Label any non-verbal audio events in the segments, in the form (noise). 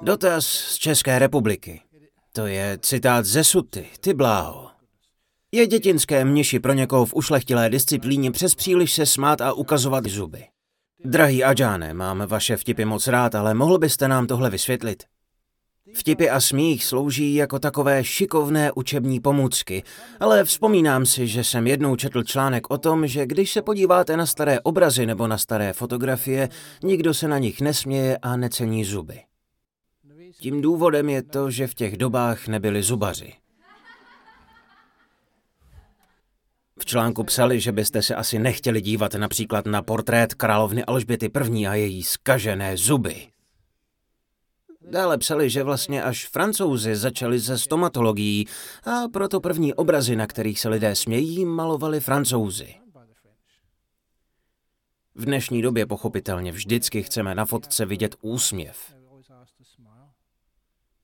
Dotaz z České republiky. To je citát ze Suty, ty bláho. Je dětinské mniši pro někoho v ušlechtilé disciplíně přes příliš se smát a ukazovat zuby. Drahý Adžáne, mám vaše vtipy moc rád, ale mohl byste nám tohle vysvětlit? Vtipy a smích slouží jako takové šikovné učební pomůcky, ale vzpomínám si, že jsem jednou četl článek o tom, že když se podíváte na staré obrazy nebo na staré fotografie, nikdo se na nich nesměje a necení zuby. Tím důvodem je to, že v těch dobách nebyli zubaři. V článku psali, že byste se asi nechtěli dívat například na portrét královny Alžběty I. a její skažené zuby. Dále psali, že vlastně až francouzi začali se stomatologií a proto první obrazy, na kterých se lidé smějí, malovali francouzi. V dnešní době pochopitelně vždycky chceme na fotce vidět úsměv.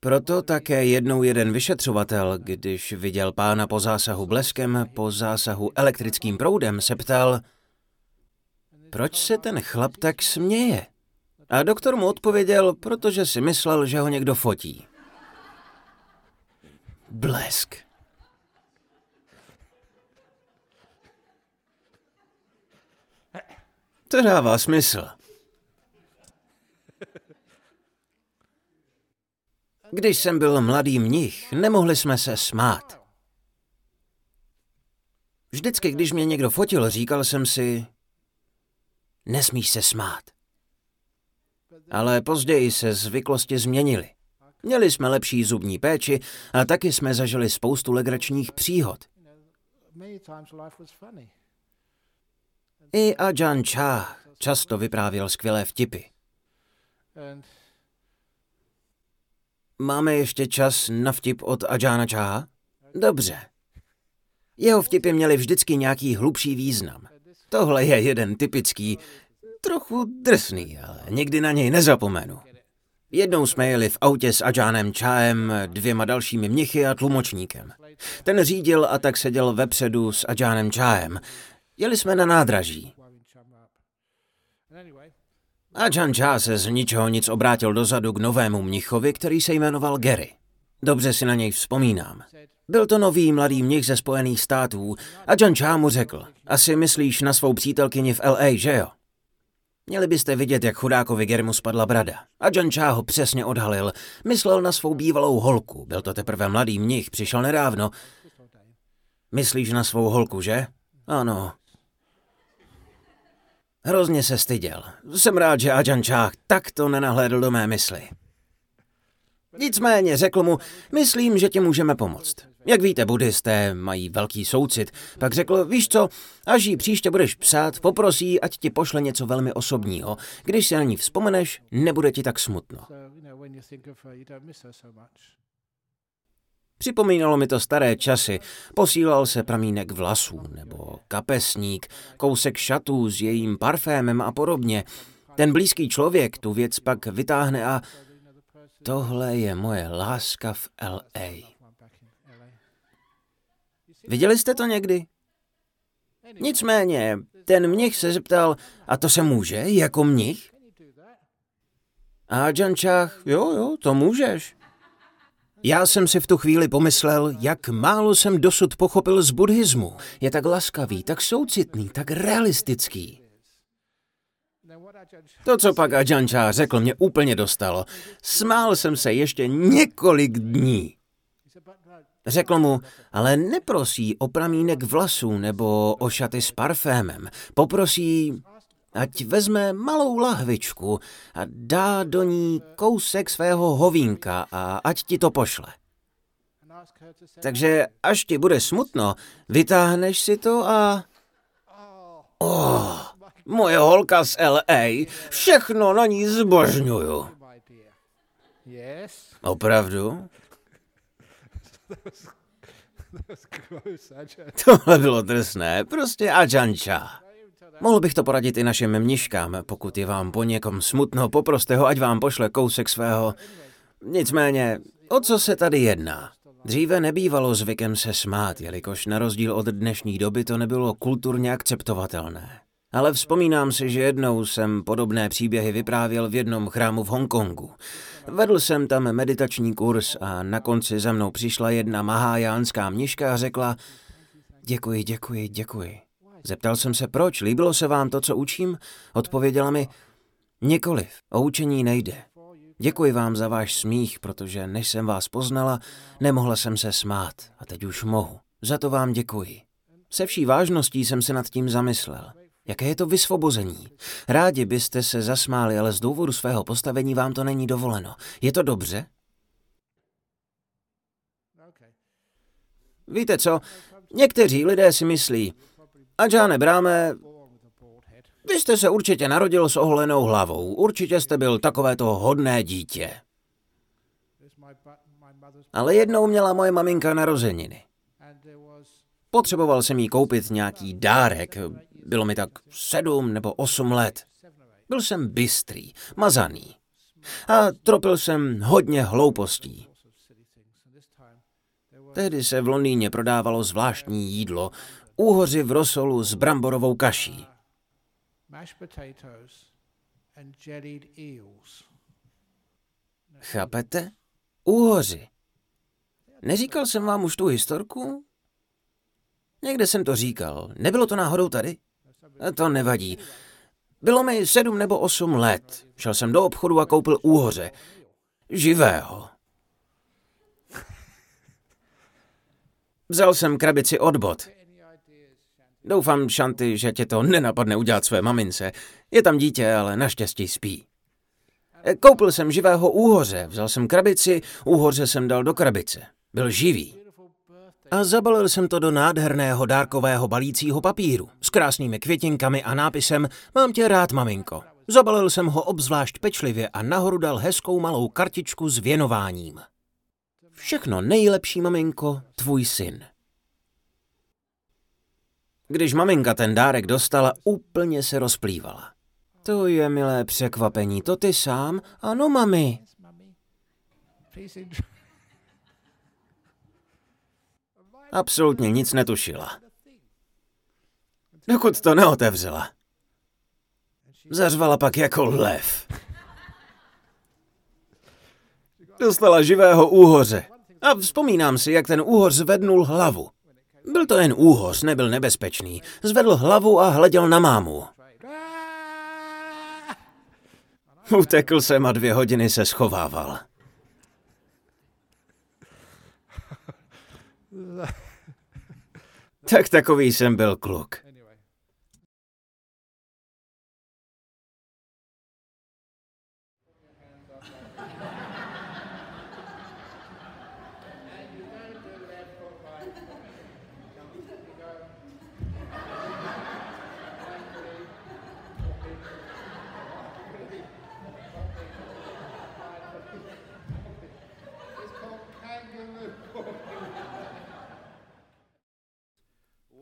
Proto také jednou jeden vyšetřovatel, když viděl pána po zásahu bleskem, po zásahu elektrickým proudem, se ptal, proč se ten chlap tak směje? A doktor mu odpověděl, protože si myslel, že ho někdo fotí. Blesk. To dává smysl. Když jsem byl mladý mnich, nemohli jsme se smát. Vždycky, když mě někdo fotil, říkal jsem si, nesmíš se smát. Ale později se zvyklosti změnily. Měli jsme lepší zubní péči a taky jsme zažili spoustu legračních příhod. I Ajahn Chah často vyprávěl skvělé vtipy. Máme ještě čas na vtip od Ajana Chaha? Dobře. Jeho vtipy měly vždycky nějaký hlubší význam. Tohle je jeden typický, trochu drsný, ale nikdy na něj nezapomenu. Jednou jsme jeli v autě s Ajánem Čáem, dvěma dalšími mnichy a tlumočníkem. Ten řídil a tak seděl vepředu s Ajánem Čáem. Jeli jsme na nádraží. Ajahn Chah se z ničeho nic obrátil dozadu k novému mnichovi, který se jmenoval Gary. Dobře si na něj vzpomínám. Byl to nový mladý mnich ze Spojených států a Chah mu řekl, asi myslíš na svou přítelkyni v L.A., že jo? Měli byste vidět, jak chudákovi Germu spadla brada. A John Chá ho přesně odhalil. Myslel na svou bývalou holku. Byl to teprve mladý mnich, přišel nedávno. Myslíš na svou holku, že? Ano. Hrozně se styděl. Jsem rád, že Ajahn Chah takto nenahlédl do mé mysli. Nicméně řekl mu, myslím, že ti můžeme pomoct. Jak víte, buddhisté mají velký soucit. Pak řekl, víš co, až jí příště budeš psát, poprosí, ať ti pošle něco velmi osobního. Když si na ní vzpomeneš, nebude ti tak smutno. Připomínalo mi to staré časy. Posílal se pramínek vlasů, nebo kapesník, kousek šatů s jejím parfémem a podobně. Ten blízký člověk tu věc pak vytáhne a tohle je moje láska v L.A. Viděli jste to někdy? Nicméně, ten mnich se zeptal, a to se může, jako mnich? A Jančách, jo, jo, to můžeš. Já jsem si v tu chvíli pomyslel, jak málo jsem dosud pochopil z buddhismu. Je tak laskavý, tak soucitný, tak realistický. To, co pak Ajanča řekl, mě úplně dostalo. Smál jsem se ještě několik dní. Řekl mu, ale neprosí o pramínek vlasů nebo o šaty s parfémem. Poprosí, ať vezme malou lahvičku a dá do ní kousek svého hovínka a ať ti to pošle. Takže až ti bude smutno, vytáhneš si to a... Oh, moje holka z L.A., všechno na ní zbožňuju. Opravdu? (laughs) Tohle bylo drsné, prostě Ajanča. Mohl bych to poradit i našim mniškám, pokud je vám po někom smutno, poproste ho, ať vám pošle kousek svého. Nicméně, o co se tady jedná? Dříve nebývalo zvykem se smát, jelikož na rozdíl od dnešní doby to nebylo kulturně akceptovatelné. Ale vzpomínám si, že jednou jsem podobné příběhy vyprávěl v jednom chrámu v Hongkongu. Vedl jsem tam meditační kurz a na konci za mnou přišla jedna mahájánská mniška a řekla Děkuji, děkuji, děkuji. Zeptal jsem se, proč, líbilo se vám to, co učím? Odpověděla mi, nikoliv, o učení nejde. Děkuji vám za váš smích, protože než jsem vás poznala, nemohla jsem se smát a teď už mohu. Za to vám děkuji. Se vší vážností jsem se nad tím zamyslel. Jaké je to vysvobození? Rádi byste se zasmáli, ale z důvodu svého postavení vám to není dovoleno. Je to dobře? Víte co? Někteří lidé si myslí, a Johne Bráme, vy jste se určitě narodil s oholenou hlavou. Určitě jste byl takovéto hodné dítě. Ale jednou měla moje maminka narozeniny. Potřeboval jsem jí koupit nějaký dárek. Bylo mi tak sedm nebo osm let. Byl jsem bystrý, mazaný. A tropil jsem hodně hloupostí. Tehdy se v Londýně prodávalo zvláštní jídlo, úhoři v rosolu s bramborovou kaší. Chápete? Úhoři. Neříkal jsem vám už tu historku? Někde jsem to říkal. Nebylo to náhodou tady? To nevadí. Bylo mi sedm nebo osm let. Šel jsem do obchodu a koupil úhoře. Živého. Vzal jsem krabici od bod. Doufám, Šanty, že tě to nenapadne udělat své mamince. Je tam dítě, ale naštěstí spí. Koupil jsem živého úhoře, vzal jsem krabici, úhoře jsem dal do krabice. Byl živý. A zabalil jsem to do nádherného dárkového balícího papíru s krásnými květinkami a nápisem Mám tě rád, maminko. Zabalil jsem ho obzvlášť pečlivě a nahoru dal hezkou malou kartičku s věnováním. Všechno nejlepší, maminko, tvůj syn. Když maminka ten dárek dostala, úplně se rozplývala. To je milé překvapení, to ty sám? Ano, mami. Absolutně nic netušila. Dokud to neotevřela. Zařvala pak jako lev. Dostala živého úhoře. A vzpomínám si, jak ten úhoř zvednul hlavu. Byl to jen úhoř, nebyl nebezpečný. Zvedl hlavu a hleděl na mámu. Utekl jsem a dvě hodiny se schovával. Tak takový jsem byl kluk.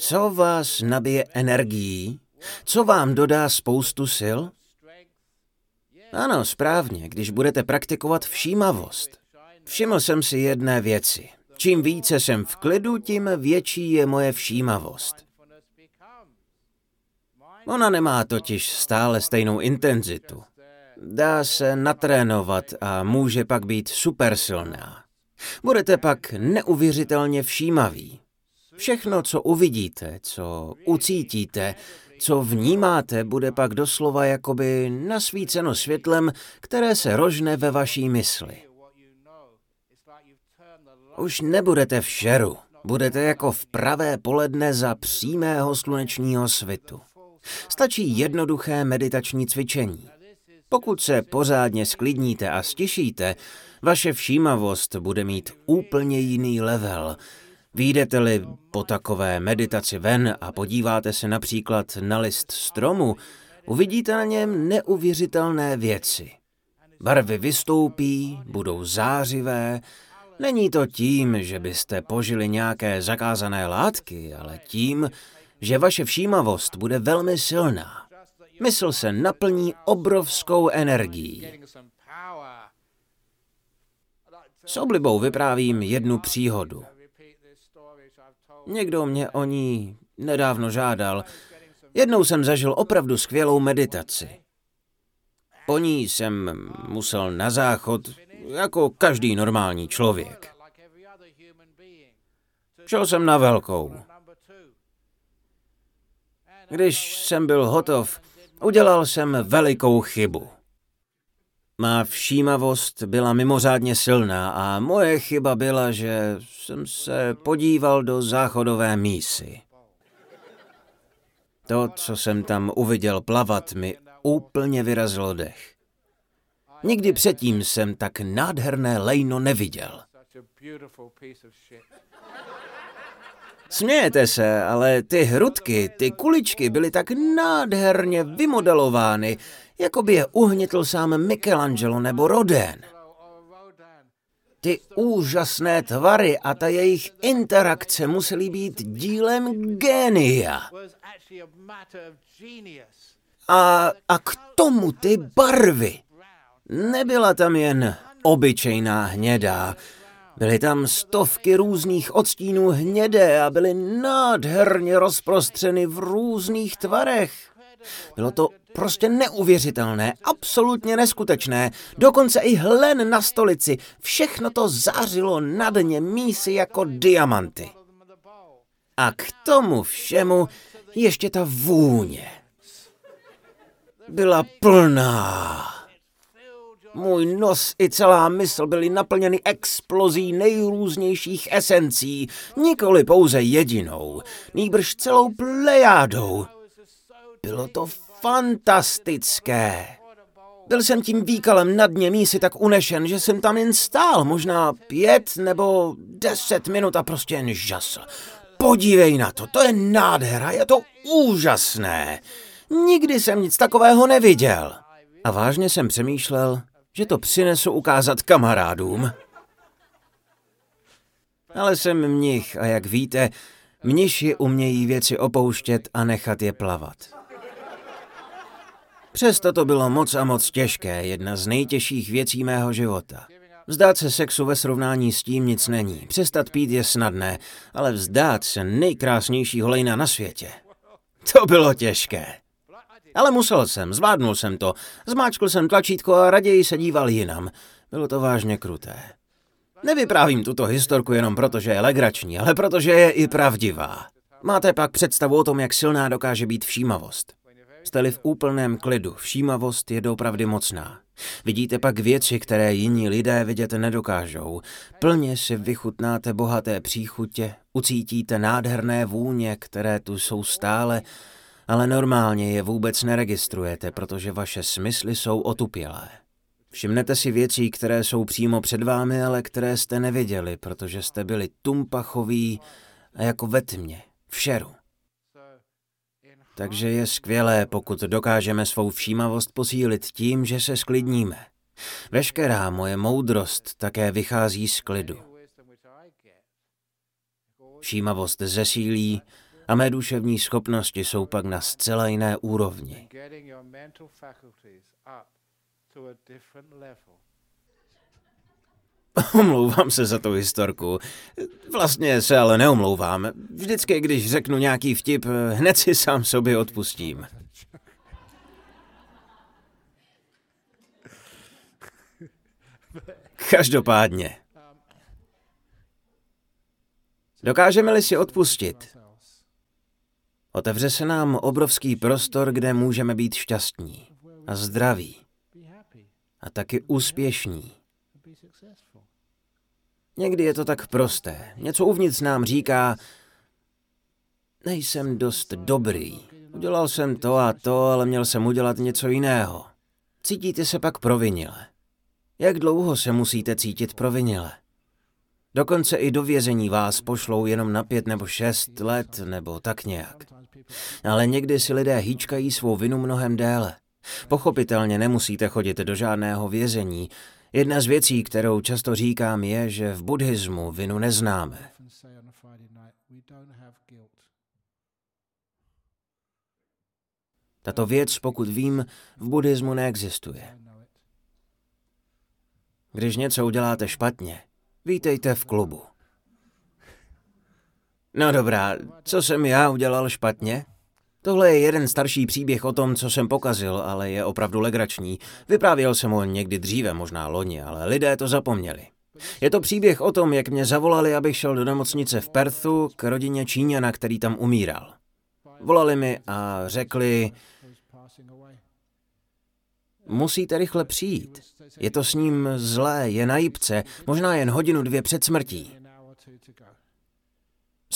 Co vás nabije energií? Co vám dodá spoustu sil? Ano, správně, když budete praktikovat všímavost. Všiml jsem si jedné věci. Čím více jsem v klidu, tím větší je moje všímavost. Ona nemá totiž stále stejnou intenzitu. Dá se natrénovat a může pak být supersilná. Budete pak neuvěřitelně všímaví. Všechno, co uvidíte, co ucítíte, co vnímáte, bude pak doslova jakoby nasvíceno světlem, které se rožne ve vaší mysli. Už nebudete v šeru, budete jako v pravé poledne za přímého slunečního svitu. Stačí jednoduché meditační cvičení. Pokud se pořádně sklidníte a stišíte, vaše všímavost bude mít úplně jiný level, Výjdete-li po takové meditaci ven a podíváte se například na list stromu, uvidíte na něm neuvěřitelné věci. Barvy vystoupí, budou zářivé. Není to tím, že byste požili nějaké zakázané látky, ale tím, že vaše všímavost bude velmi silná. Mysl se naplní obrovskou energií. S oblibou vyprávím jednu příhodu. Někdo mě o ní nedávno žádal. Jednou jsem zažil opravdu skvělou meditaci. Po ní jsem musel na záchod, jako každý normální člověk. Šel jsem na velkou. Když jsem byl hotov, udělal jsem velikou chybu. Má všímavost byla mimořádně silná a moje chyba byla, že jsem se podíval do záchodové mísy. To, co jsem tam uviděl plavat, mi úplně vyrazilo dech. Nikdy předtím jsem tak nádherné lejno neviděl. Smějete se, ale ty hrudky, ty kuličky byly tak nádherně vymodelovány, jako by je uhnětl sám Michelangelo nebo Rodin. Ty úžasné tvary a ta jejich interakce musely být dílem génia. A, a k tomu ty barvy. Nebyla tam jen obyčejná hnědá, Byly tam stovky různých odstínů hnědé a byly nádherně rozprostřeny v různých tvarech. Bylo to prostě neuvěřitelné, absolutně neskutečné. Dokonce i hlen na stolici, všechno to zářilo na dně mísy jako diamanty. A k tomu všemu ještě ta vůně. Byla plná. Můj nos i celá mysl byly naplněny explozí nejrůznějších esencí, nikoli pouze jedinou, nýbrž celou plejádou. Bylo to fantastické. Byl jsem tím výkalem na dně mísy tak unešen, že jsem tam jen stál, možná pět nebo deset minut a prostě jen žasl. Podívej na to, to je nádhera, je to úžasné. Nikdy jsem nic takového neviděl. A vážně jsem přemýšlel, že to přinesu ukázat kamarádům. Ale jsem mnich a jak víte, mniši umějí věci opouštět a nechat je plavat. Přesto to bylo moc a moc těžké, jedna z nejtěžších věcí mého života. Vzdát se sexu ve srovnání s tím nic není. Přestat pít je snadné, ale vzdát se nejkrásnějšího lejna na světě. To bylo těžké. Ale musel jsem, zvládnul jsem to. Zmáčkl jsem tlačítko a raději se díval jinam. Bylo to vážně kruté. Nevyprávím tuto historku jenom proto, že je legrační, ale protože je i pravdivá. Máte pak představu o tom, jak silná dokáže být všímavost. Jste-li v úplném klidu, všímavost je dopravdy mocná. Vidíte pak věci, které jiní lidé vidět nedokážou. Plně si vychutnáte bohaté příchutě, ucítíte nádherné vůně, které tu jsou stále ale normálně je vůbec neregistrujete, protože vaše smysly jsou otupělé. Všimnete si věcí, které jsou přímo před vámi, ale které jste neviděli, protože jste byli tumpachoví a jako ve tmě, v šeru. Takže je skvělé, pokud dokážeme svou všímavost posílit tím, že se sklidníme. Veškerá moje moudrost také vychází z klidu. Všímavost zesílí, a mé duševní schopnosti jsou pak na zcela jiné úrovni. (laughs) Omlouvám se za tu historku. Vlastně se ale neomlouvám. Vždycky, když řeknu nějaký vtip, hned si sám sobě odpustím. Každopádně. Dokážeme-li si odpustit, Otevře se nám obrovský prostor, kde můžeme být šťastní a zdraví a taky úspěšní. Někdy je to tak prosté. Něco uvnitř nám říká, nejsem dost dobrý. Udělal jsem to a to, ale měl jsem udělat něco jiného. Cítíte se pak provinile. Jak dlouho se musíte cítit provinile? Dokonce i do vězení vás pošlou jenom na pět nebo šest let, nebo tak nějak. Ale někdy si lidé hýčkají svou vinu mnohem déle. Pochopitelně nemusíte chodit do žádného vězení. Jedna z věcí, kterou často říkám, je, že v buddhismu vinu neznáme. Tato věc, pokud vím, v buddhismu neexistuje. Když něco uděláte špatně, vítejte v klubu. No dobrá, co jsem já udělal špatně? Tohle je jeden starší příběh o tom, co jsem pokazil, ale je opravdu legrační. Vyprávěl jsem ho někdy dříve, možná loni, ale lidé to zapomněli. Je to příběh o tom, jak mě zavolali, abych šel do nemocnice v Perthu k rodině Číňana, který tam umíral. Volali mi a řekli, musíte rychle přijít. Je to s ním zlé, je na jípce, možná jen hodinu dvě před smrtí.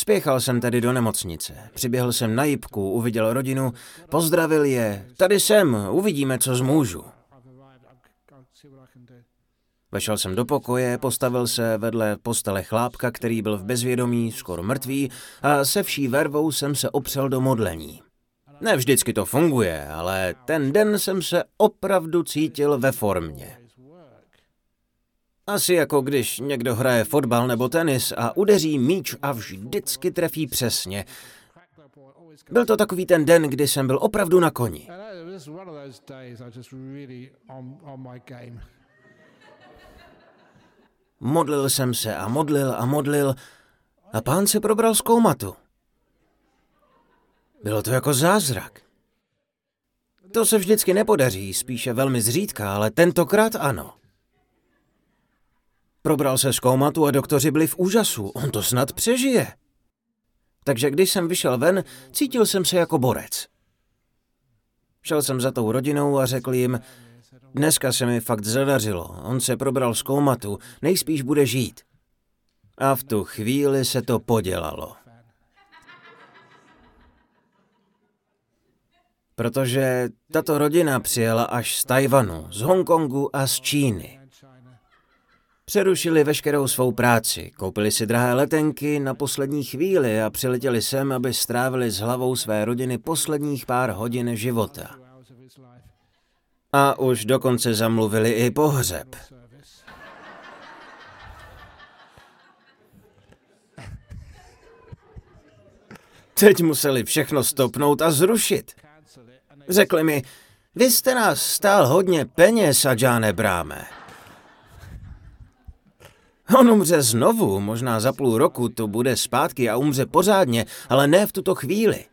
Spěchal jsem tedy do nemocnice. Přiběhl jsem na jipku, uviděl rodinu, pozdravil je. Tady jsem, uvidíme, co zmůžu. Vešel jsem do pokoje, postavil se vedle postele chlápka, který byl v bezvědomí, skoro mrtvý, a se vší vervou jsem se opřel do modlení. Ne vždycky to funguje, ale ten den jsem se opravdu cítil ve formě. Asi jako když někdo hraje fotbal nebo tenis a udeří míč a vždycky trefí přesně. Byl to takový ten den, kdy jsem byl opravdu na koni. Modlil jsem se a modlil a modlil a pán se probral z koumatu. Bylo to jako zázrak. To se vždycky nepodaří, spíše velmi zřídka, ale tentokrát ano. Probral se z koumatu a doktoři byli v úžasu. On to snad přežije. Takže když jsem vyšel ven, cítil jsem se jako borec. Šel jsem za tou rodinou a řekl jim, dneska se mi fakt zadařilo, on se probral z koumatu, nejspíš bude žít. A v tu chvíli se to podělalo. Protože tato rodina přijela až z Tajvanu, z Hongkongu a z Číny. Přerušili veškerou svou práci, koupili si drahé letenky na poslední chvíli a přiletěli sem, aby strávili s hlavou své rodiny posledních pár hodin života. A už dokonce zamluvili i pohřeb. Teď museli všechno stopnout a zrušit. Řekli mi, vy jste nás stál hodně peněz, Adžáne Bráme. (laughs) On umře znovu, možná za půl roku to bude zpátky a umře pořádně, ale ne v tuto chvíli.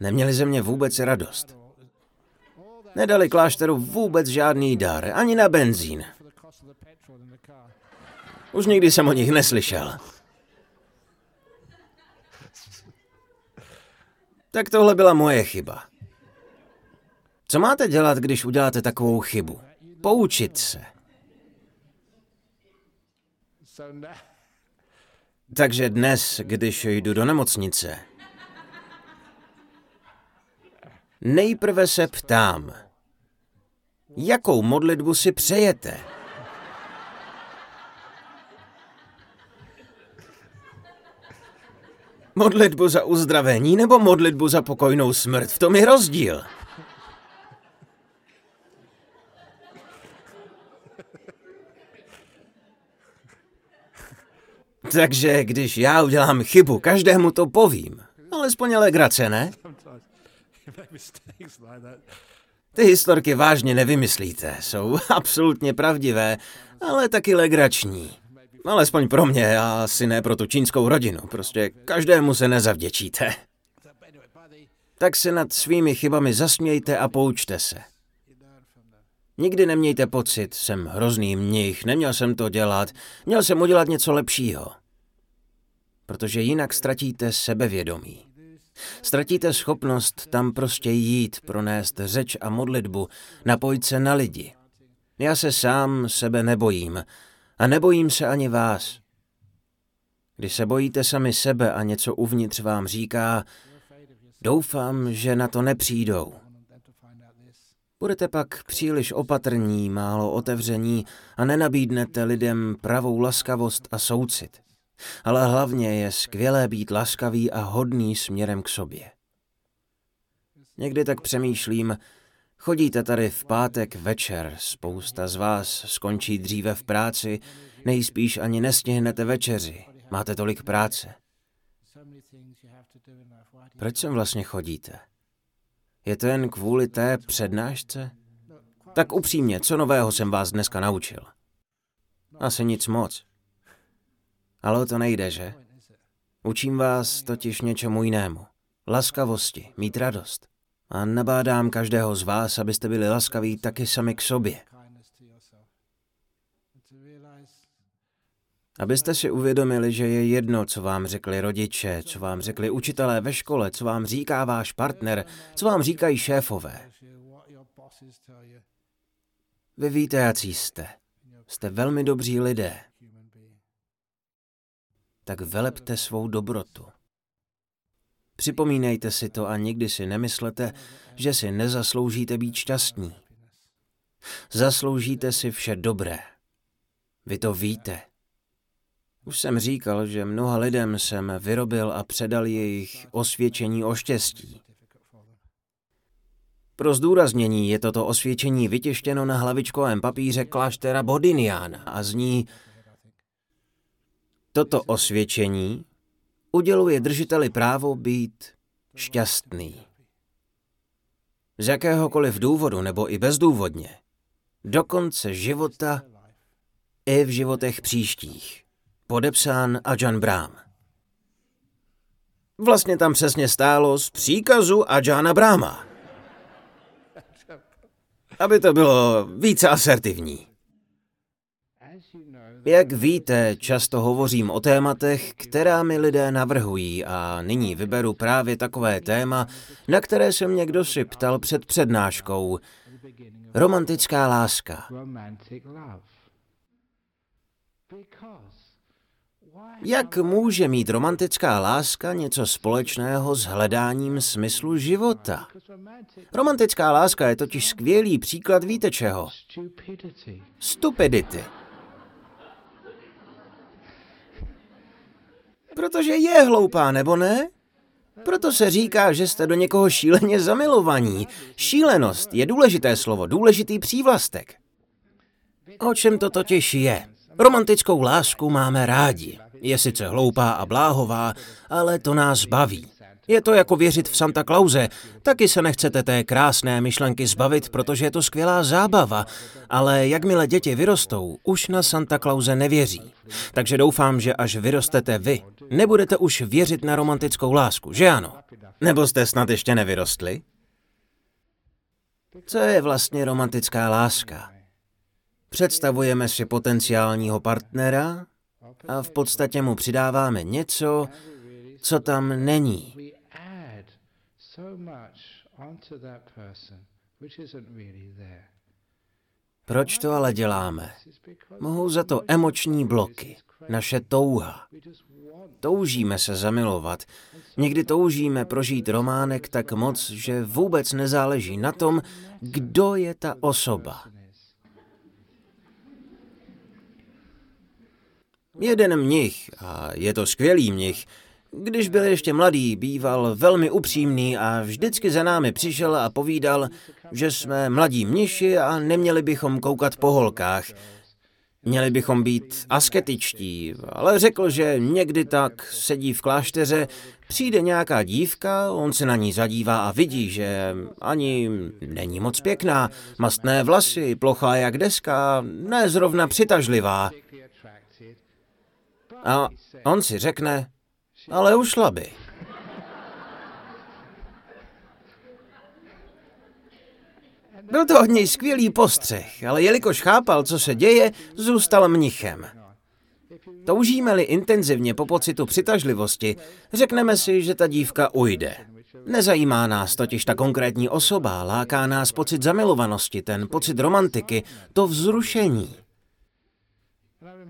Neměli ze mě vůbec radost. Nedali klášteru vůbec žádný dar, ani na benzín. Už nikdy jsem o nich neslyšel. Tak tohle byla moje chyba. Co máte dělat, když uděláte takovou chybu? Poučit se. Takže dnes, když jdu do nemocnice, nejprve se ptám, jakou modlitbu si přejete? Modlitbu za uzdravení nebo modlitbu za pokojnou smrt? V tom je rozdíl. (laughs) Takže když já udělám chybu, každému to povím. Alespoň legrace, ne? Ty historky vážně nevymyslíte, jsou (laughs) absolutně pravdivé, ale taky legrační. Alespoň pro mě a asi ne pro tu čínskou rodinu, prostě každému se nezavděčíte. Tak se nad svými chybami zasmějte a poučte se. Nikdy nemějte pocit, jsem hrozný mnich, neměl jsem to dělat, měl jsem udělat něco lepšího. Protože jinak ztratíte sebevědomí. Ztratíte schopnost tam prostě jít, pronést řeč a modlitbu, napojit se na lidi. Já se sám sebe nebojím a nebojím se ani vás. Když se bojíte sami sebe a něco uvnitř vám říká, doufám, že na to nepřijdou. Budete pak příliš opatrní, málo otevření a nenabídnete lidem pravou laskavost a soucit. Ale hlavně je skvělé být laskavý a hodný směrem k sobě. Někdy tak přemýšlím, chodíte tady v pátek večer, spousta z vás skončí dříve v práci, nejspíš ani nestihnete večeři, máte tolik práce. Proč sem vlastně chodíte? Je to jen kvůli té přednášce? Tak upřímně, co nového jsem vás dneska naučil? Asi nic moc. Ale o to nejde, že? Učím vás totiž něčemu jinému. Laskavosti, mít radost. A nabádám každého z vás, abyste byli laskaví taky sami k sobě. Abyste si uvědomili, že je jedno, co vám řekli rodiče, co vám řekli učitelé ve škole, co vám říká váš partner, co vám říkají šéfové. Vy víte, jaký jste. Jste velmi dobří lidé. Tak velepte svou dobrotu. Připomínejte si to a nikdy si nemyslete, že si nezasloužíte být šťastní. Zasloužíte si vše dobré. Vy to víte. Už jsem říkal, že mnoha lidem jsem vyrobil a předal jejich osvědčení o štěstí. Pro zdůraznění je toto osvědčení vytěštěno na hlavičkovém papíře kláštera Bodinian a zní Toto osvědčení uděluje držiteli právo být šťastný. Z jakéhokoliv důvodu nebo i bezdůvodně. Do konce života i v životech příštích. Podepsán Ajan Brám. Vlastně tam přesně stálo z příkazu Ajana Bráma. Aby to bylo více asertivní. Jak víte, často hovořím o tématech, která mi lidé navrhují a nyní vyberu právě takové téma, na které se mě kdosi ptal před přednáškou. Romantická láska. Jak může mít romantická láska něco společného s hledáním smyslu života? Romantická láska je totiž skvělý příklad víte čeho? Stupidity. Protože je hloupá, nebo ne? Proto se říká, že jste do někoho šíleně zamilovaní. Šílenost je důležité slovo, důležitý přívlastek. O čem to totiž je? Romantickou lásku máme rádi. Je sice hloupá a bláhová, ale to nás baví. Je to jako věřit v Santa Clause. Taky se nechcete té krásné myšlenky zbavit, protože je to skvělá zábava, ale jakmile děti vyrostou, už na Santa Clause nevěří. Takže doufám, že až vyrostete vy, nebudete už věřit na romantickou lásku, že ano? Nebo jste snad ještě nevyrostli? Co je vlastně romantická láska? Představujeme si potenciálního partnera a v podstatě mu přidáváme něco, co tam není. Proč to ale děláme? Mohou za to emoční bloky, naše touha. Toužíme se zamilovat. Někdy toužíme prožít románek tak moc, že vůbec nezáleží na tom, kdo je ta osoba. Jeden mnich, a je to skvělý mnich, když byl ještě mladý, býval velmi upřímný a vždycky za námi přišel a povídal, že jsme mladí mniši a neměli bychom koukat po holkách. Měli bychom být asketičtí, ale řekl, že někdy tak sedí v klášteře, přijde nějaká dívka, on se na ní zadívá a vidí, že ani není moc pěkná, mastné vlasy, plochá jak deska, ne zrovna přitažlivá. A on si řekne, ale ušla by. Byl to od něj skvělý postřeh, ale jelikož chápal, co se děje, zůstal mnichem. Toužíme-li intenzivně po pocitu přitažlivosti, řekneme si, že ta dívka ujde. Nezajímá nás totiž ta konkrétní osoba, láká nás pocit zamilovanosti, ten pocit romantiky, to vzrušení.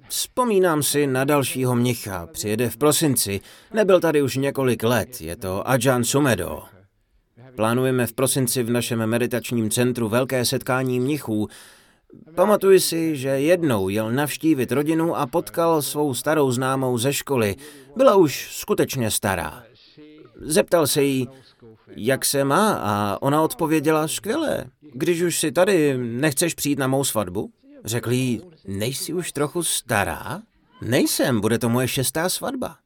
Vzpomínám si na dalšího mnicha, přijede v prosinci, nebyl tady už několik let, je to Ajan Sumedo. Plánujeme v prosinci v našem meditačním centru velké setkání mnichů. Pamatuji si, že jednou jel navštívit rodinu a potkal svou starou známou ze školy. Byla už skutečně stará. Zeptal se jí, jak se má a ona odpověděla skvěle. Když už si tady, nechceš přijít na mou svatbu? Řekl jí, nejsi už trochu stará? Nejsem, bude to moje šestá svatba.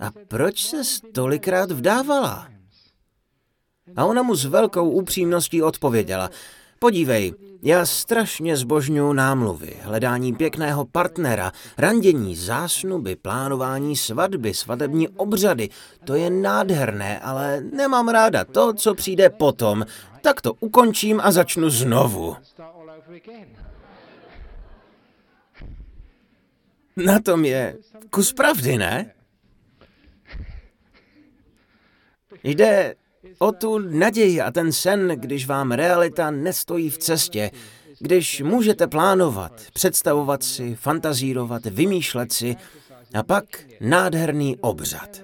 A proč se tolikrát vdávala? A ona mu s velkou upřímností odpověděla, Podívej, já strašně zbožňuji námluvy, hledání pěkného partnera, randění, zásnuby, plánování svatby, svatební obřady. To je nádherné, ale nemám ráda to, co přijde potom. Tak to ukončím a začnu znovu. Na tom je kus pravdy, ne? Jde o tu naději a ten sen, když vám realita nestojí v cestě, když můžete plánovat, představovat si, fantazírovat, vymýšlet si a pak nádherný obřad.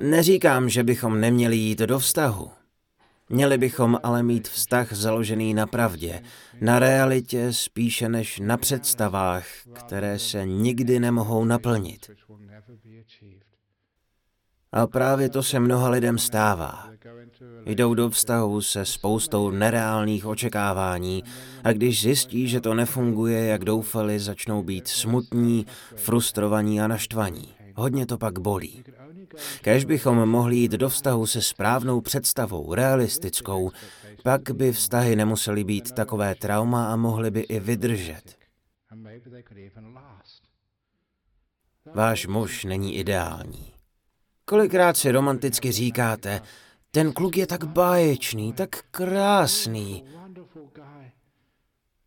Neříkám, že bychom neměli jít do vztahu. Měli bychom ale mít vztah založený na pravdě, na realitě spíše než na představách, které se nikdy nemohou naplnit. A právě to se mnoha lidem stává. Jdou do vztahu se spoustou nereálných očekávání a když zjistí, že to nefunguje, jak doufali, začnou být smutní, frustrovaní a naštvaní. Hodně to pak bolí. Kež bychom mohli jít do vztahu se správnou představou, realistickou, pak by vztahy nemusely být takové trauma a mohly by i vydržet. Váš muž není ideální. Kolikrát si romanticky říkáte, ten kluk je tak báječný, tak krásný.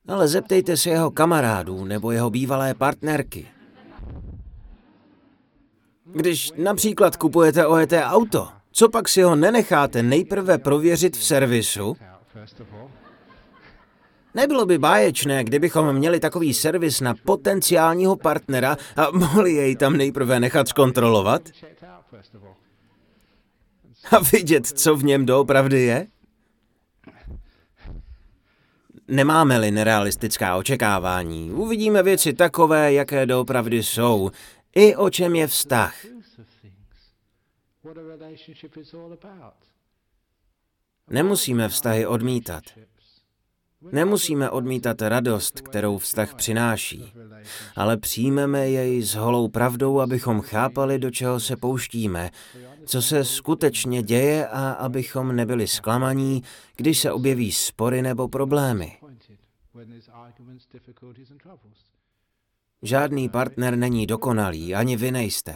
Ale zeptejte se jeho kamarádů nebo jeho bývalé partnerky. Když například kupujete ojeté auto, co pak si ho nenecháte nejprve prověřit v servisu? Nebylo by báječné, kdybychom měli takový servis na potenciálního partnera a mohli jej tam nejprve nechat zkontrolovat? A vidět, co v něm doopravdy je? Nemáme-li nerealistická očekávání, uvidíme věci takové, jaké doopravdy jsou, i o čem je vztah. Nemusíme vztahy odmítat. Nemusíme odmítat radost, kterou vztah přináší, ale přijmeme jej s holou pravdou, abychom chápali, do čeho se pouštíme, co se skutečně děje a abychom nebyli zklamaní, když se objeví spory nebo problémy. Žádný partner není dokonalý, ani vy nejste.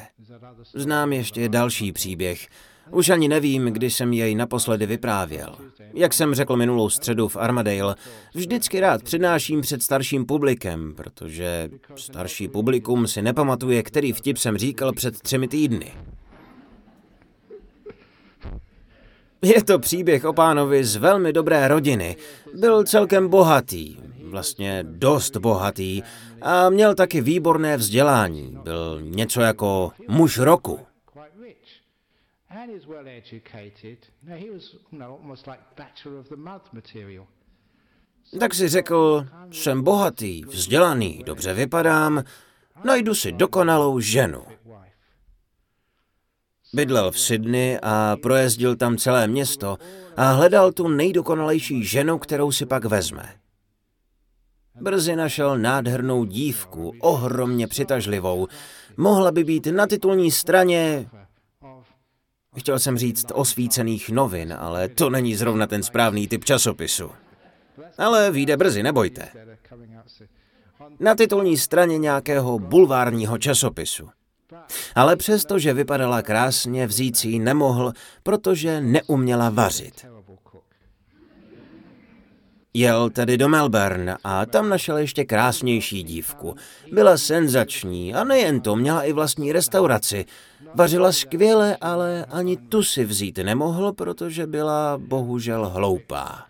Znám ještě další příběh. Už ani nevím, kdy jsem jej naposledy vyprávěl. Jak jsem řekl minulou středu v Armadale, vždycky rád přednáším před starším publikem, protože starší publikum si nepamatuje, který vtip jsem říkal před třemi týdny. Je to příběh o pánovi z velmi dobré rodiny. Byl celkem bohatý, vlastně dost bohatý a měl taky výborné vzdělání. Byl něco jako muž roku. Tak si řekl, jsem bohatý, vzdělaný, dobře vypadám, najdu si dokonalou ženu. Bydlel v Sydney a projezdil tam celé město a hledal tu nejdokonalejší ženu, kterou si pak vezme. Brzy našel nádhernou dívku, ohromně přitažlivou. Mohla by být na titulní straně... Chtěl jsem říct osvícených novin, ale to není zrovna ten správný typ časopisu. Ale vyjde brzy, nebojte. Na titulní straně nějakého bulvárního časopisu. Ale přesto, že vypadala krásně, vzít si ji nemohl, protože neuměla vařit. Jel tedy do Melbourne a tam našel ještě krásnější dívku. Byla senzační a nejen to, měla i vlastní restauraci. Vařila skvěle, ale ani tu si vzít nemohl, protože byla bohužel hloupá.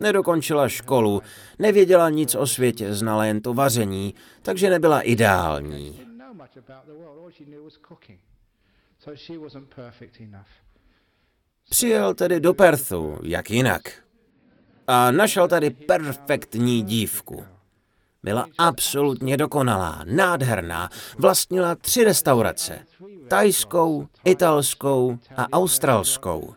Nedokončila školu, nevěděla nic o světě, znala jen to vaření, takže nebyla ideální. Přijel tedy do Perthu, jak jinak. A našel tady perfektní dívku. Byla absolutně dokonalá, nádherná, vlastnila tři restaurace. Tajskou, italskou a australskou.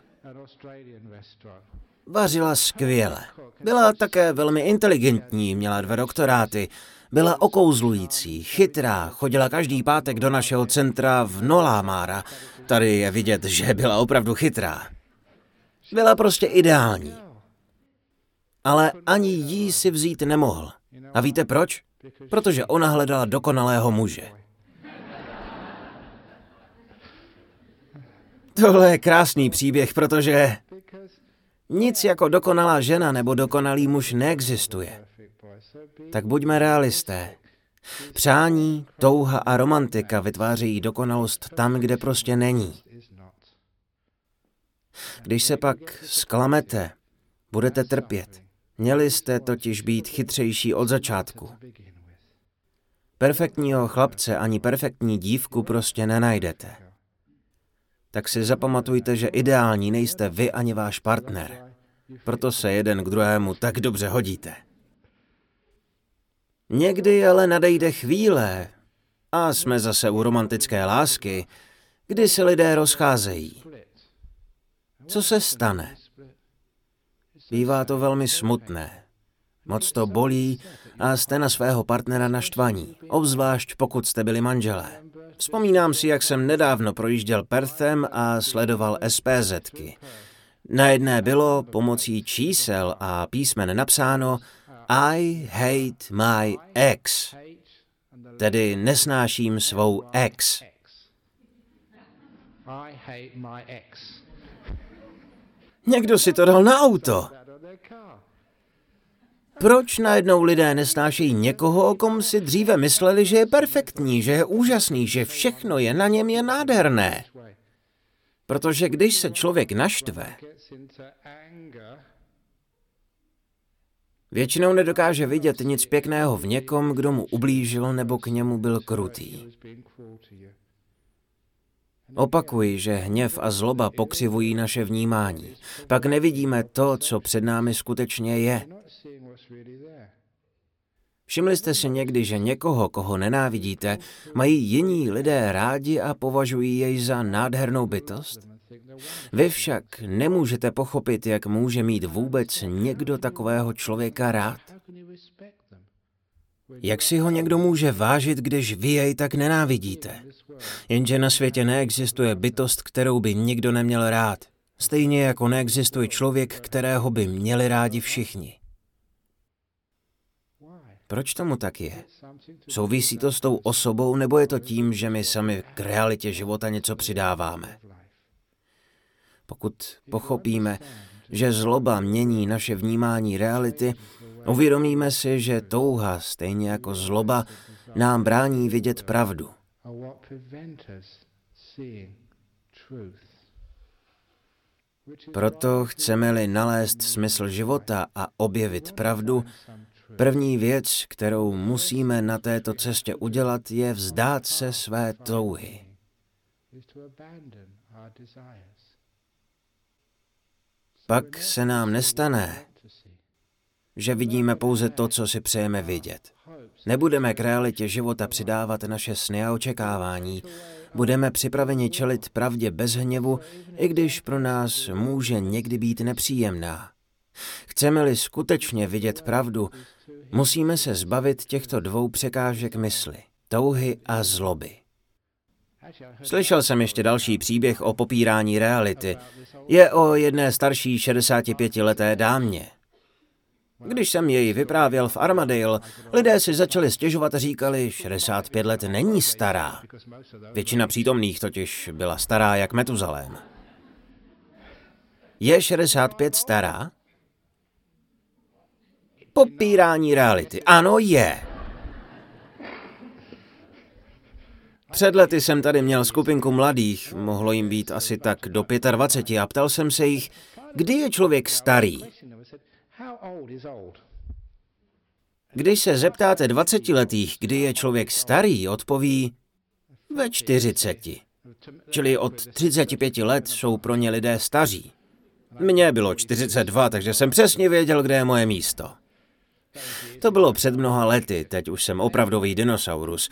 Vařila skvěle. Byla také velmi inteligentní, měla dva doktoráty, byla okouzlující, chytrá, chodila každý pátek do našeho centra v Nolámára. Tady je vidět, že byla opravdu chytrá. Byla prostě ideální. Ale ani jí si vzít nemohl. A víte proč? Protože ona hledala dokonalého muže. Tohle je krásný příběh, protože nic jako dokonalá žena nebo dokonalý muž neexistuje. Tak buďme realisté. Přání, touha a romantika vytvářejí dokonalost tam, kde prostě není. Když se pak sklamete, budete trpět. Měli jste totiž být chytřejší od začátku. Perfektního chlapce ani perfektní dívku prostě nenajdete. Tak si zapamatujte, že ideální nejste vy ani váš partner. Proto se jeden k druhému tak dobře hodíte. Někdy ale nadejde chvíle, a jsme zase u romantické lásky, kdy se lidé rozcházejí. Co se stane? Bývá to velmi smutné. Moc to bolí a jste na svého partnera naštvaní, obzvlášť pokud jste byli manželé. Vzpomínám si, jak jsem nedávno projížděl Perthem a sledoval SPZky. Na jedné bylo pomocí čísel a písmen napsáno I hate my ex, tedy nesnáším svou ex. Někdo si to dal na auto. Proč najednou lidé nesnášejí někoho, o kom si dříve mysleli, že je perfektní, že je úžasný, že všechno je na něm je nádherné? Protože když se člověk naštve, většinou nedokáže vidět nic pěkného v někom, kdo mu ublížil nebo k němu byl krutý. Opakuji, že hněv a zloba pokřivují naše vnímání. Pak nevidíme to, co před námi skutečně je. Všimli jste si někdy, že někoho, koho nenávidíte, mají jiní lidé rádi a považují jej za nádhernou bytost? Vy však nemůžete pochopit, jak může mít vůbec někdo takového člověka rád. Jak si ho někdo může vážit, když vy jej tak nenávidíte? Jenže na světě neexistuje bytost, kterou by nikdo neměl rád. Stejně jako neexistuje člověk, kterého by měli rádi všichni. Proč tomu tak je? Souvisí to s tou osobou, nebo je to tím, že my sami k realitě života něco přidáváme? Pokud pochopíme, že zloba mění naše vnímání reality, uvědomíme si, že touha, stejně jako zloba, nám brání vidět pravdu. Proto chceme-li nalézt smysl života a objevit pravdu, První věc, kterou musíme na této cestě udělat, je vzdát se své touhy. Pak se nám nestane, že vidíme pouze to, co si přejeme vidět. Nebudeme k realitě života přidávat naše sny a očekávání. Budeme připraveni čelit pravdě bez hněvu, i když pro nás může někdy být nepříjemná. Chceme-li skutečně vidět pravdu, musíme se zbavit těchto dvou překážek mysli, touhy a zloby. Slyšel jsem ještě další příběh o popírání reality. Je o jedné starší 65-leté dámě. Když jsem jej vyprávěl v Armadale, lidé si začali stěžovat a říkali, 65 let není stará. Většina přítomných totiž byla stará jak Metuzalém. Je 65 stará? Popírání reality. Ano, je. Před lety jsem tady měl skupinku mladých, mohlo jim být asi tak do 25 a ptal jsem se jich, kdy je člověk starý. Když se zeptáte 20-letých, kdy je člověk starý, odpoví ve 40. Čili od 35 let jsou pro ně lidé staří. Mně bylo 42, takže jsem přesně věděl, kde je moje místo. To bylo před mnoha lety, teď už jsem opravdový dinosaurus.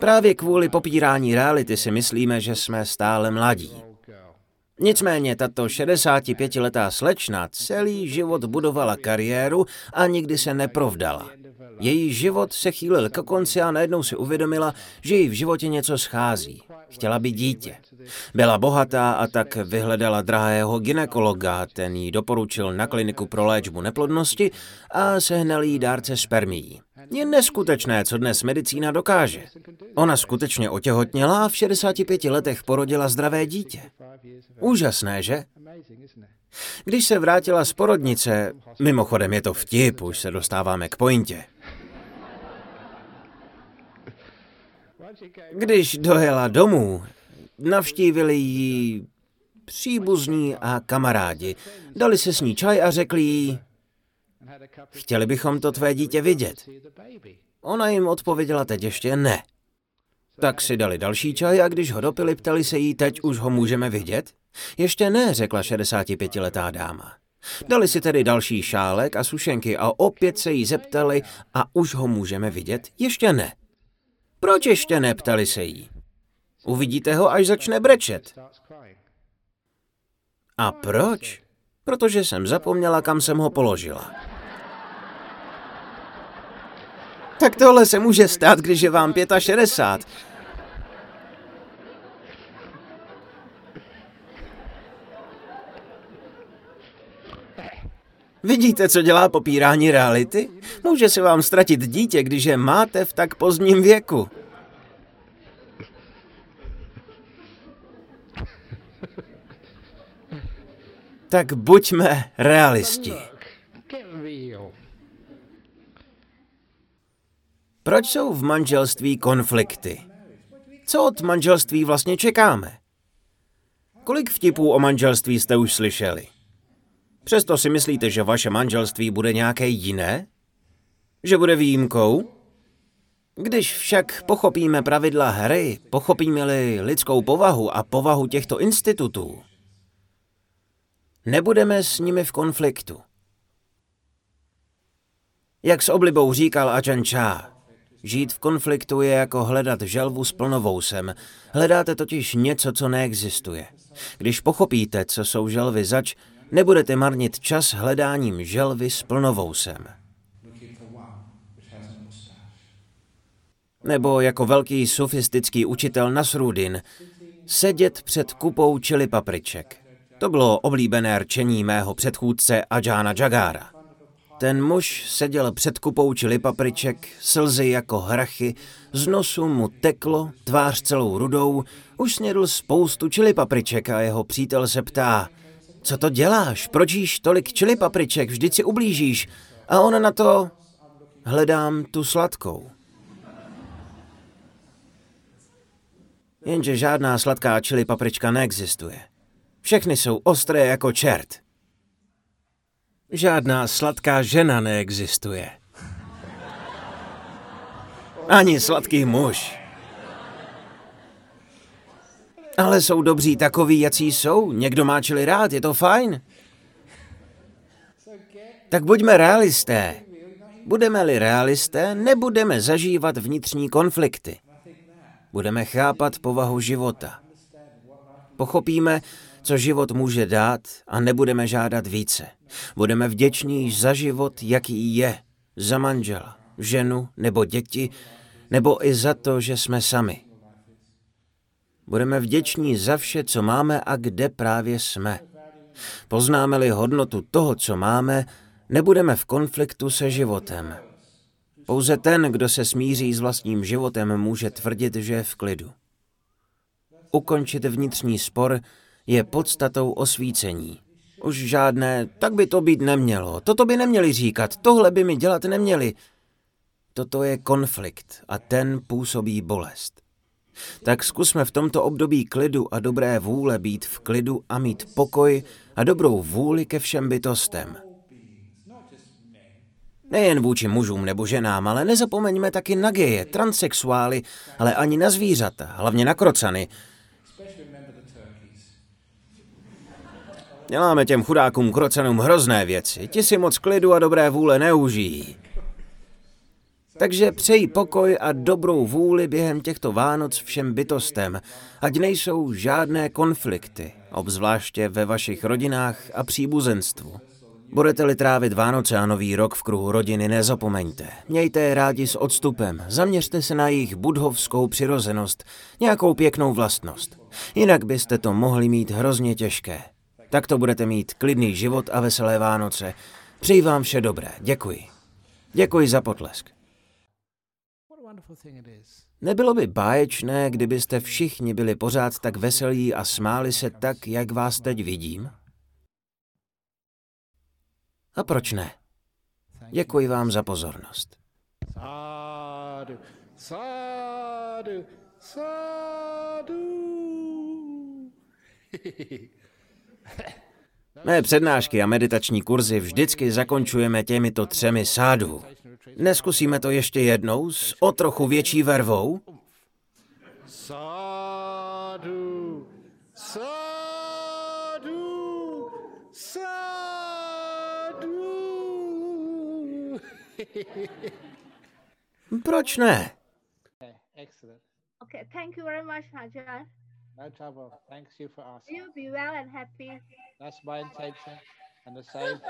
Právě kvůli popírání reality si myslíme, že jsme stále mladí. Nicméně tato 65-letá slečna celý život budovala kariéru a nikdy se neprovdala. Její život se chýlil ke konci a najednou si uvědomila, že jí v životě něco schází. Chtěla by dítě. Byla bohatá a tak vyhledala drahého ginekologa, ten jí doporučil na kliniku pro léčbu neplodnosti a sehnal jí dárce spermií. Je neskutečné, co dnes medicína dokáže. Ona skutečně otěhotněla a v 65 letech porodila zdravé dítě. Úžasné, že? Když se vrátila z porodnice, mimochodem je to vtip, už se dostáváme k pointě. Když dojela domů, navštívili ji příbuzní a kamarádi. Dali se s ní čaj a řekli jí, chtěli bychom to tvé dítě vidět. Ona jim odpověděla teď ještě ne. Tak si dali další čaj a když ho dopili, ptali se jí, teď už ho můžeme vidět? Ještě ne, řekla 65-letá dáma. Dali si tedy další šálek a sušenky a opět se jí zeptali, a už ho můžeme vidět? Ještě ne. Proč ještě ne, ptali se jí. Uvidíte ho, až začne brečet. A proč? Protože jsem zapomněla, kam jsem ho položila. Tak tohle se může stát, když je vám 65. Vidíte, co dělá popírání reality? Může se vám ztratit dítě, když je máte v tak pozdním věku. Tak buďme realisti. Proč jsou v manželství konflikty? Co od manželství vlastně čekáme? Kolik vtipů o manželství jste už slyšeli? Přesto si myslíte, že vaše manželství bude nějaké jiné? Že bude výjimkou? Když však pochopíme pravidla hry, pochopíme-li lidskou povahu a povahu těchto institutů, nebudeme s nimi v konfliktu. Jak s oblibou říkal Ajahn Chah, žít v konfliktu je jako hledat želvu s plnovousem. Hledáte totiž něco, co neexistuje. Když pochopíte, co jsou želvy zač, nebudete marnit čas hledáním želvy s plnovousem. Nebo jako velký sofistický učitel Nasrudin, sedět před kupou čili papriček. To bylo oblíbené rčení mého předchůdce Ajana Jagara. Ten muž seděl před kupou čili papriček, slzy jako hrachy, z nosu mu teklo, tvář celou rudou, už snědl spoustu čili papriček a jeho přítel se ptá, co to děláš, proč jíš tolik čili papriček, vždyť si ublížíš. A on na to, hledám tu sladkou. Jenže žádná sladká čili paprička neexistuje. Všechny jsou ostré jako čert. Žádná sladká žena neexistuje. Ani sladký muž. Ale jsou dobří takoví, jací jsou. Někdo má čili rád, je to fajn. Tak buďme realisté. Budeme-li realisté, nebudeme zažívat vnitřní konflikty. Budeme chápat povahu života. Pochopíme, co život může dát a nebudeme žádat více. Budeme vděční za život, jaký je, za manžela, ženu nebo děti, nebo i za to, že jsme sami. Budeme vděční za vše, co máme a kde právě jsme. Poznáme-li hodnotu toho, co máme, nebudeme v konfliktu se životem. Pouze ten, kdo se smíří s vlastním životem, může tvrdit, že je v klidu. Ukončit vnitřní spor je podstatou osvícení. Už žádné, tak by to být nemělo, toto by neměli říkat, tohle by mi dělat neměli. Toto je konflikt a ten působí bolest. Tak zkusme v tomto období klidu a dobré vůle být v klidu a mít pokoj a dobrou vůli ke všem bytostem. Nejen vůči mužům nebo ženám, ale nezapomeňme taky na geje, transexuály, ale ani na zvířata, hlavně na krocany. Děláme těm chudákům krocanům hrozné věci, ti si moc klidu a dobré vůle neužijí. Takže přeji pokoj a dobrou vůli během těchto Vánoc všem bytostem, ať nejsou žádné konflikty, obzvláště ve vašich rodinách a příbuzenstvu. Budete-li trávit Vánoce a Nový rok v kruhu rodiny, nezapomeňte. Mějte je rádi s odstupem, zaměřte se na jejich budhovskou přirozenost, nějakou pěknou vlastnost. Jinak byste to mohli mít hrozně těžké. Tak to budete mít klidný život a veselé Vánoce. Přeji vám vše dobré. Děkuji. Děkuji za potlesk. Nebylo by báječné, kdybyste všichni byli pořád tak veselí a smáli se tak, jak vás teď vidím? A proč ne? Děkuji vám za pozornost. Sádu, sádu, sádu. Mé přednášky a meditační kurzy vždycky zakončujeme těmito třemi sádu. Neskusíme to ještě jednou s o trochu větší vervou? Sádu, sádu, sádu. (laughs) Proč ne? Excellent. Okay, thank you very much, Hajar. No trouble. Thanks you for asking. You be well and happy. That's my intention. And the same.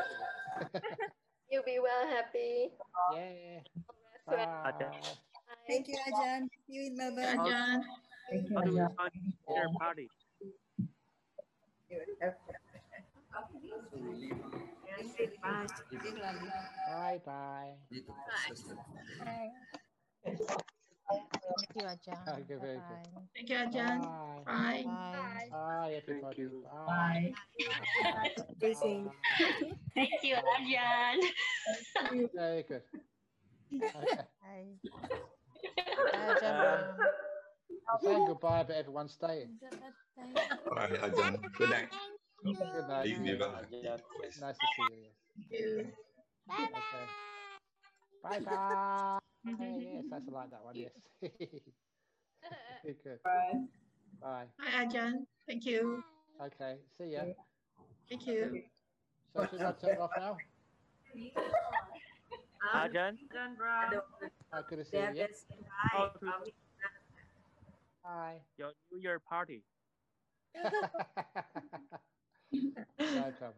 (laughs) You be well, happy. Yeah. Bye. Bye. Thank you, Ajan. See you in Melbourne. Ajan. How do we find their party? Bye bye. Thank you, Ajahn. Okay, very good. Bye-bye. Thank you, Ajan. Bye. Bye. Bye. Bye, everybody. Bye. Thank you, Ajan. Very good. Okay. Bye. Bye, Ajahn. We're saying goodbye, but everyone's staying. Bye, Ajahn. Good night. Good night. Leave me Nice to see you. yes. Thank you. Okay. Bye bye. yes, that's like that one. Yes. (laughs) (laughs) Very good. Bye. Bye. Bye, Ajan. Thank you. Okay. See ya. Thank you. So should I turn off now? (laughs) Ajan? Oh, good to see you. Yeah. How to Bye. your New Year party? no trouble.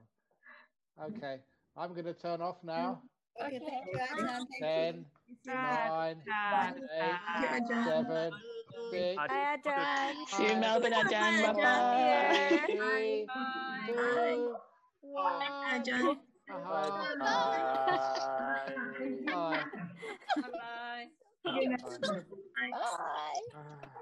Okay. I'm going to turn off now. Okay, thank you, Ajan. Thank you. Ten, nine, Thank you, eight, Ajan. seven, six, Ajan. Ajahn. See you in Melbourne, Ajan. Bye, Bye-bye. three, two, one. Bye, Ajan. Bye. Bye. Bye. Bye. Bye. Bye. Ah.